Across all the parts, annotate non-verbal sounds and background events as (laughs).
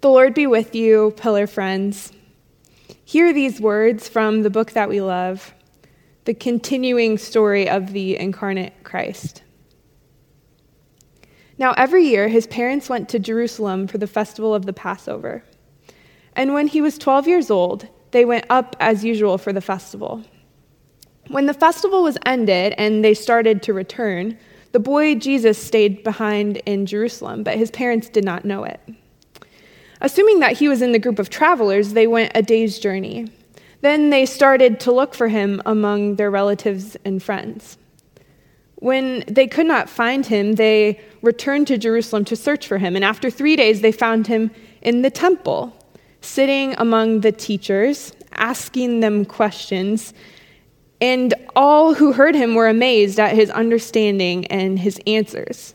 The Lord be with you, pillar friends. Hear these words from the book that we love, the continuing story of the incarnate Christ. Now, every year, his parents went to Jerusalem for the festival of the Passover. And when he was 12 years old, they went up as usual for the festival. When the festival was ended and they started to return, the boy Jesus stayed behind in Jerusalem, but his parents did not know it. Assuming that he was in the group of travelers, they went a day's journey. Then they started to look for him among their relatives and friends. When they could not find him, they returned to Jerusalem to search for him. And after three days, they found him in the temple, sitting among the teachers, asking them questions. And all who heard him were amazed at his understanding and his answers.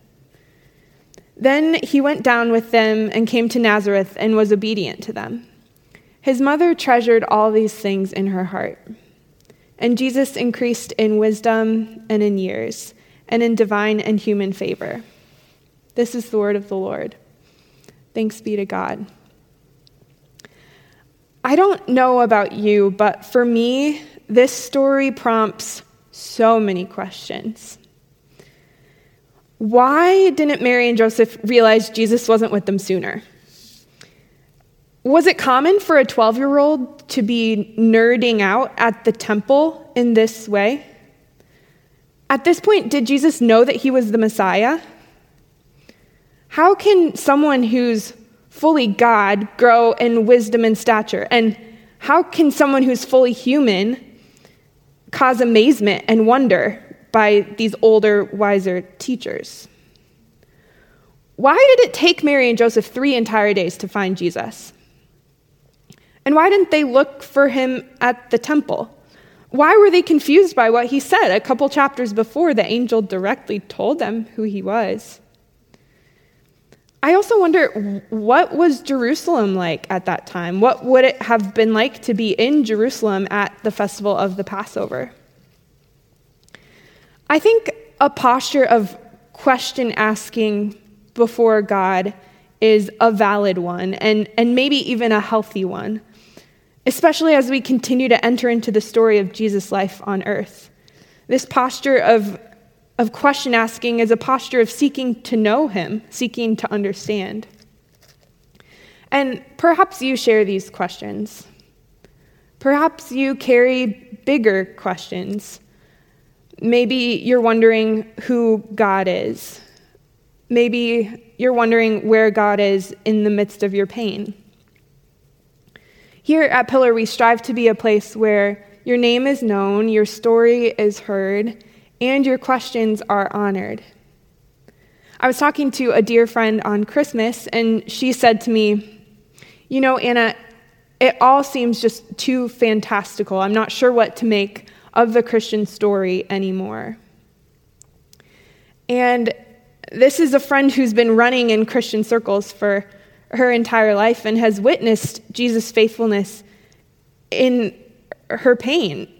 Then he went down with them and came to Nazareth and was obedient to them. His mother treasured all these things in her heart. And Jesus increased in wisdom and in years, and in divine and human favor. This is the word of the Lord. Thanks be to God. I don't know about you, but for me, this story prompts so many questions. Why didn't Mary and Joseph realize Jesus wasn't with them sooner? Was it common for a 12 year old to be nerding out at the temple in this way? At this point, did Jesus know that he was the Messiah? How can someone who's fully God grow in wisdom and stature? And how can someone who's fully human cause amazement and wonder by these older, wiser teachers. Why did it take Mary and Joseph three entire days to find Jesus? And why didn't they look for him at the temple? Why were they confused by what he said? A couple chapters before, the angel directly told them who he was. I also wonder what was Jerusalem like at that time? What would it have been like to be in Jerusalem at the festival of the Passover? I think a posture of question asking before God is a valid one and, and maybe even a healthy one, especially as we continue to enter into the story of Jesus' life on earth. This posture of, of question asking is a posture of seeking to know Him, seeking to understand. And perhaps you share these questions. Perhaps you carry bigger questions Maybe you're wondering who God is. Maybe you're wondering where God is in the midst of your pain. Here at Pillar, we strive to be a place where your name is known, your story is heard, and your questions are honored. I was talking to a dear friend on Christmas, and she said to me, You know, Anna, it all seems just too fantastical. I'm not sure what to make of the Christian story anymore. And this is a friend who's been running in Christian circles for her entire life and has witnessed Jesus' faithfulness in her pain.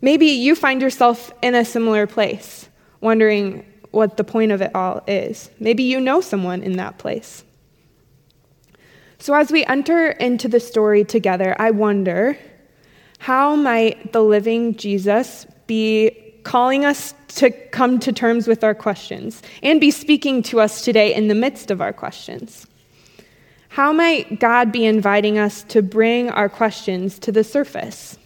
Maybe you find yourself in a similar place, wondering what the point of it all is. Maybe you know someone in that place. So, as we enter into the story together, I wonder how might the living Jesus be calling us to come to terms with our questions and be speaking to us today in the midst of our questions? How might God be inviting us to bring our questions to the surface,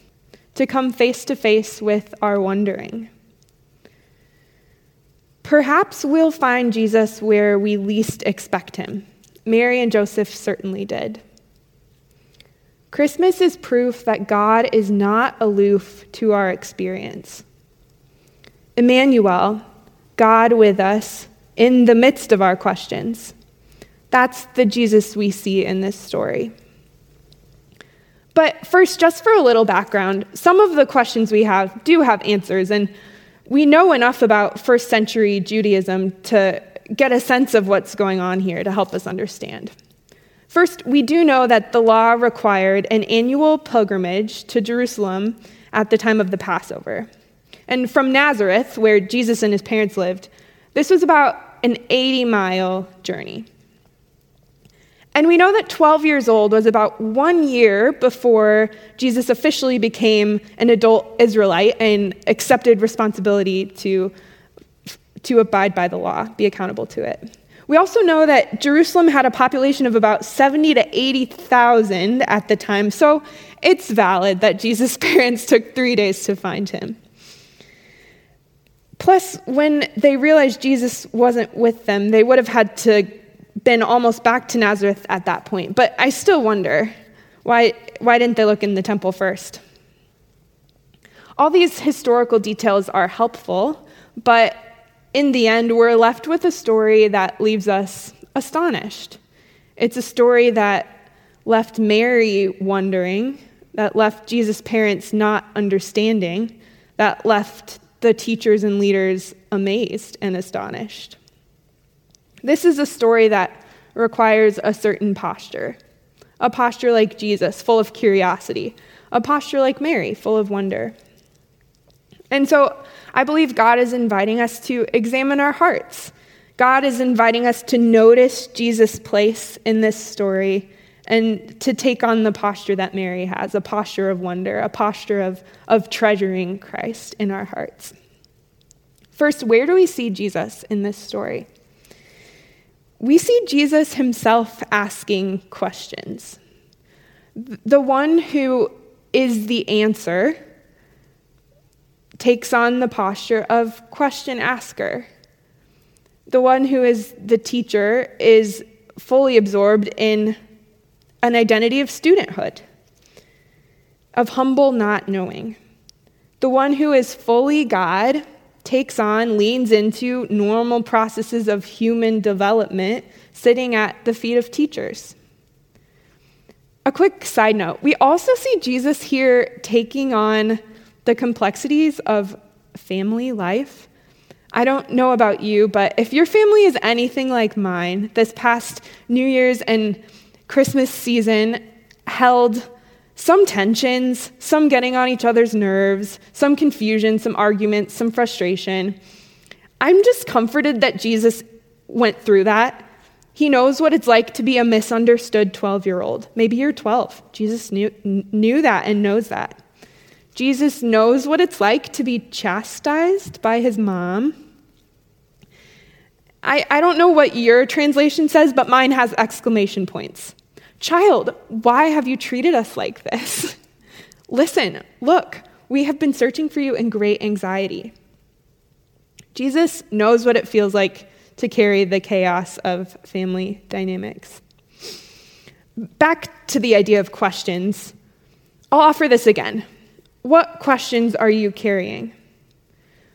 to come face to face with our wondering? Perhaps we'll find Jesus where we least expect him. Mary and Joseph certainly did. Christmas is proof that God is not aloof to our experience. Emmanuel, God with us in the midst of our questions. That's the Jesus we see in this story. But first, just for a little background, some of the questions we have do have answers, and we know enough about first century Judaism to get a sense of what's going on here to help us understand. First, we do know that the law required an annual pilgrimage to Jerusalem at the time of the Passover. And from Nazareth, where Jesus and his parents lived, this was about an 80 mile journey. And we know that 12 years old was about one year before Jesus officially became an adult Israelite and accepted responsibility to, to abide by the law, be accountable to it. We also know that Jerusalem had a population of about 70 to 80,000 at the time, so it's valid that Jesus' (laughs) parents took three days to find him. Plus, when they realized Jesus wasn't with them, they would have had to been almost back to Nazareth at that point. But I still wonder why, why didn't they look in the temple first? All these historical details are helpful, but in the end, we're left with a story that leaves us astonished. It's a story that left Mary wondering, that left Jesus' parents not understanding, that left the teachers and leaders amazed and astonished. This is a story that requires a certain posture a posture like Jesus, full of curiosity, a posture like Mary, full of wonder. And so I believe God is inviting us to examine our hearts. God is inviting us to notice Jesus' place in this story and to take on the posture that Mary has a posture of wonder, a posture of, of treasuring Christ in our hearts. First, where do we see Jesus in this story? we see Jesus himself asking questions. The one who is the answer takes on the posture of question asker. The one who is the teacher is fully absorbed in an identity of studenthood, of humble not knowing. The one who is fully God takes on, leans into normal processes of human development sitting at the feet of teachers. A quick side note we also see Jesus here taking on the complexities of family life. I don't know about you, but if your family is anything like mine, this past New Year's and Christmas season held some tensions, some getting on each other's nerves, some confusion, some arguments, some frustration. I'm just comforted that Jesus went through that. He knows what it's like to be a misunderstood 12 year old. Maybe you're 12. Jesus knew, knew that and knows that. Jesus knows what it's like to be chastised by his mom. I, I don't know what your translation says, but mine has exclamation points. Child, why have you treated us like this? (laughs) Listen, look, we have been searching for you in great anxiety. Jesus knows what it feels like to carry the chaos of family dynamics. Back to the idea of questions, I'll offer this again. What questions are you carrying?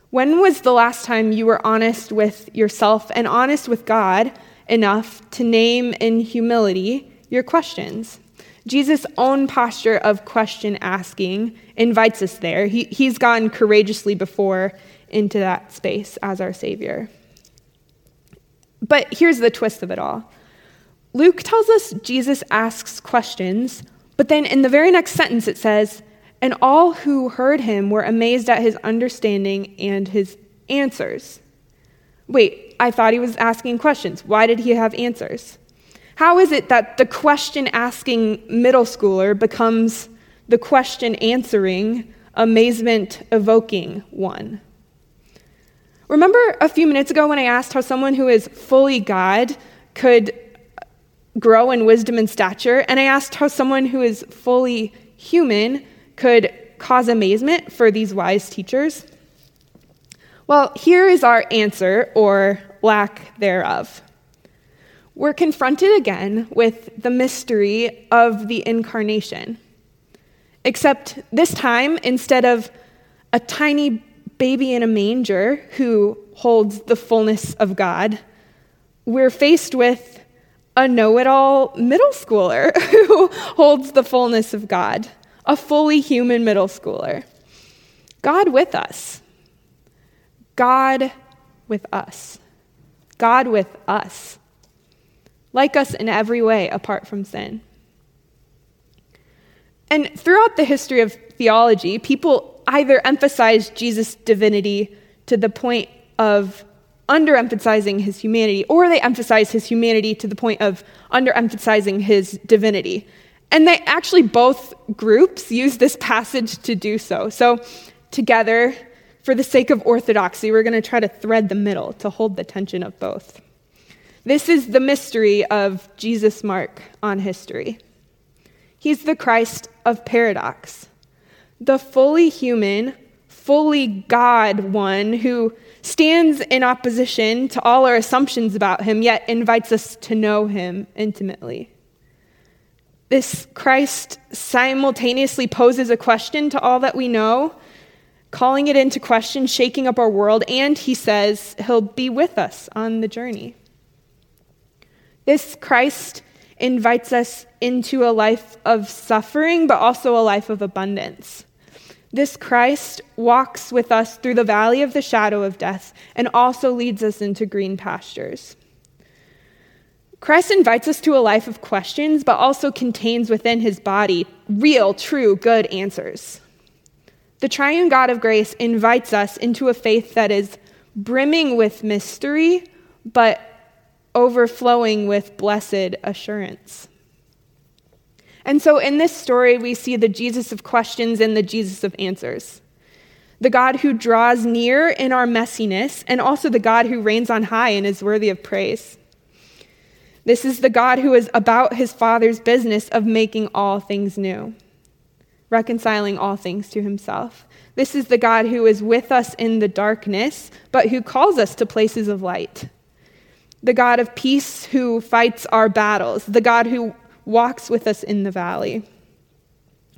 When was the last time you were honest with yourself and honest with God enough to name in humility your questions. Jesus' own posture of question asking invites us there. He, he's gone courageously before into that space as our Savior. But here's the twist of it all Luke tells us Jesus asks questions, but then in the very next sentence it says, And all who heard him were amazed at his understanding and his answers. Wait, I thought he was asking questions. Why did he have answers? How is it that the question asking middle schooler becomes the question answering, amazement evoking one? Remember a few minutes ago when I asked how someone who is fully God could grow in wisdom and stature? And I asked how someone who is fully human could cause amazement for these wise teachers? Well, here is our answer, or lack thereof we're confronted again with the mystery of the incarnation. Except this time, instead of a tiny baby in a manger who holds the fullness of God, we're faced with a know it all middle schooler (laughs) who holds the fullness of God, a fully human middle schooler. God with us. God with us. God with us. Like us in every way apart from sin. And throughout the history of theology, people either emphasize Jesus' divinity to the point of underemphasizing his humanity, or they emphasize his humanity to the point of underemphasizing his divinity. And they actually, both groups use this passage to do so. So, together, for the sake of orthodoxy, we're going to try to thread the middle to hold the tension of both. This is the mystery of Jesus' mark on history. He's the Christ of paradox, the fully human, fully God one who stands in opposition to all our assumptions about him, yet invites us to know him intimately. This Christ simultaneously poses a question to all that we know, calling it into question, shaking up our world, and he says he'll be with us on the journey. This Christ invites us into a life of suffering, but also a life of abundance. This Christ walks with us through the valley of the shadow of death and also leads us into green pastures. Christ invites us to a life of questions, but also contains within his body real, true, good answers. The triune God of grace invites us into a faith that is brimming with mystery, but overflowing with blessed assurance. And so in this story, we see the Jesus of questions and the Jesus of answers. The God who draws near in our messiness, and also the God who reigns on high and is worthy of praise. This is the God who is about his Father's business of making all things new, reconciling all things to himself. This is the God who is with us in the darkness, but who calls us to places of light the God of peace who fights our battles, the God who walks with us in the valley.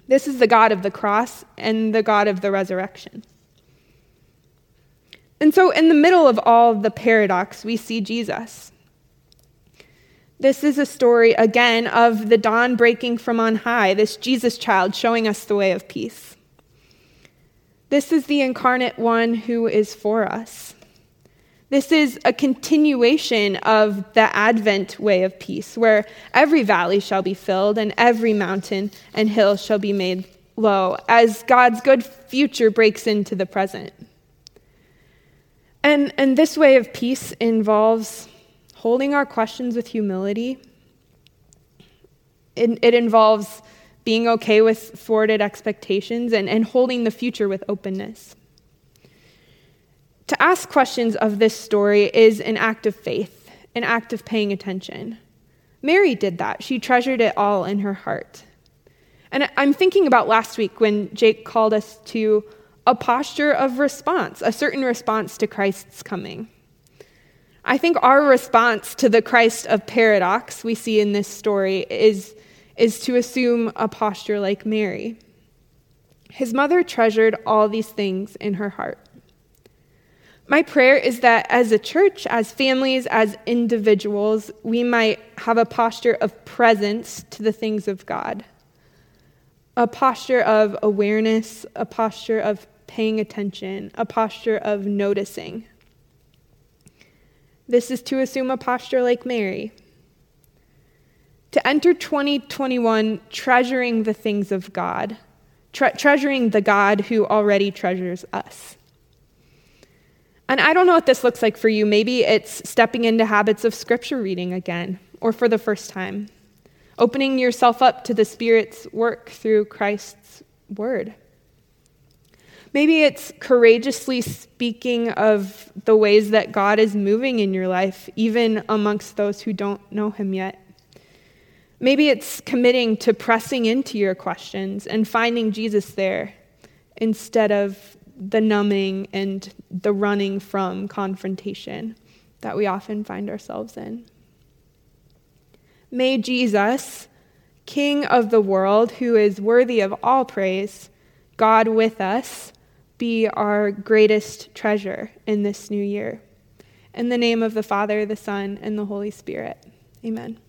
This is the God of the cross and the God of the resurrection. And so, in the middle of all the paradox, we see Jesus. This is a story, again, of the dawn breaking from on high, this Jesus child showing us the way of peace. This is the incarnate one who is for us. This is a continuation of the Advent way of peace, where every valley shall be filled and every mountain and hill shall be made low, as God's good future breaks into the present. And, and this way of peace involves holding our questions with humility. It, it involves being okay with thwarted expectations and, and holding the future with openness. To ask questions of this story is an act of faith, an act of paying attention. Mary did that. She treasured it all in her heart. And I'm thinking about last week when Jake called us to a posture of response, a certain response to Christ's coming. I think our response to the Christ of paradox we see in this story is, is to assume a posture like Mary. His mother treasured all these things in her heart. My prayer is that as a church, as families, as individuals, we might have a posture of presence to the things of God, a posture of awareness, a posture of paying attention, a posture of noticing. This is to assume a posture like Mary. To enter 2021 treasuring the things of God, tre- treasuring the God who already treasures us. And I don't know what this looks like for you. Maybe it's stepping into habits of scripture reading again, or for the first time, opening yourself up to the Spirit's work through Christ's word. Maybe it's courageously speaking of the ways that God is moving in your life, even amongst those who don't know Him yet. Maybe it's committing to pressing into your questions and finding Jesus there instead of the numbing and the running from confrontation that we often find ourselves in. May Jesus, King of the world, who is worthy of all praise, God with us, be our greatest treasure in this new year. In the name of the Father, the Son, and the Holy Spirit. Amen.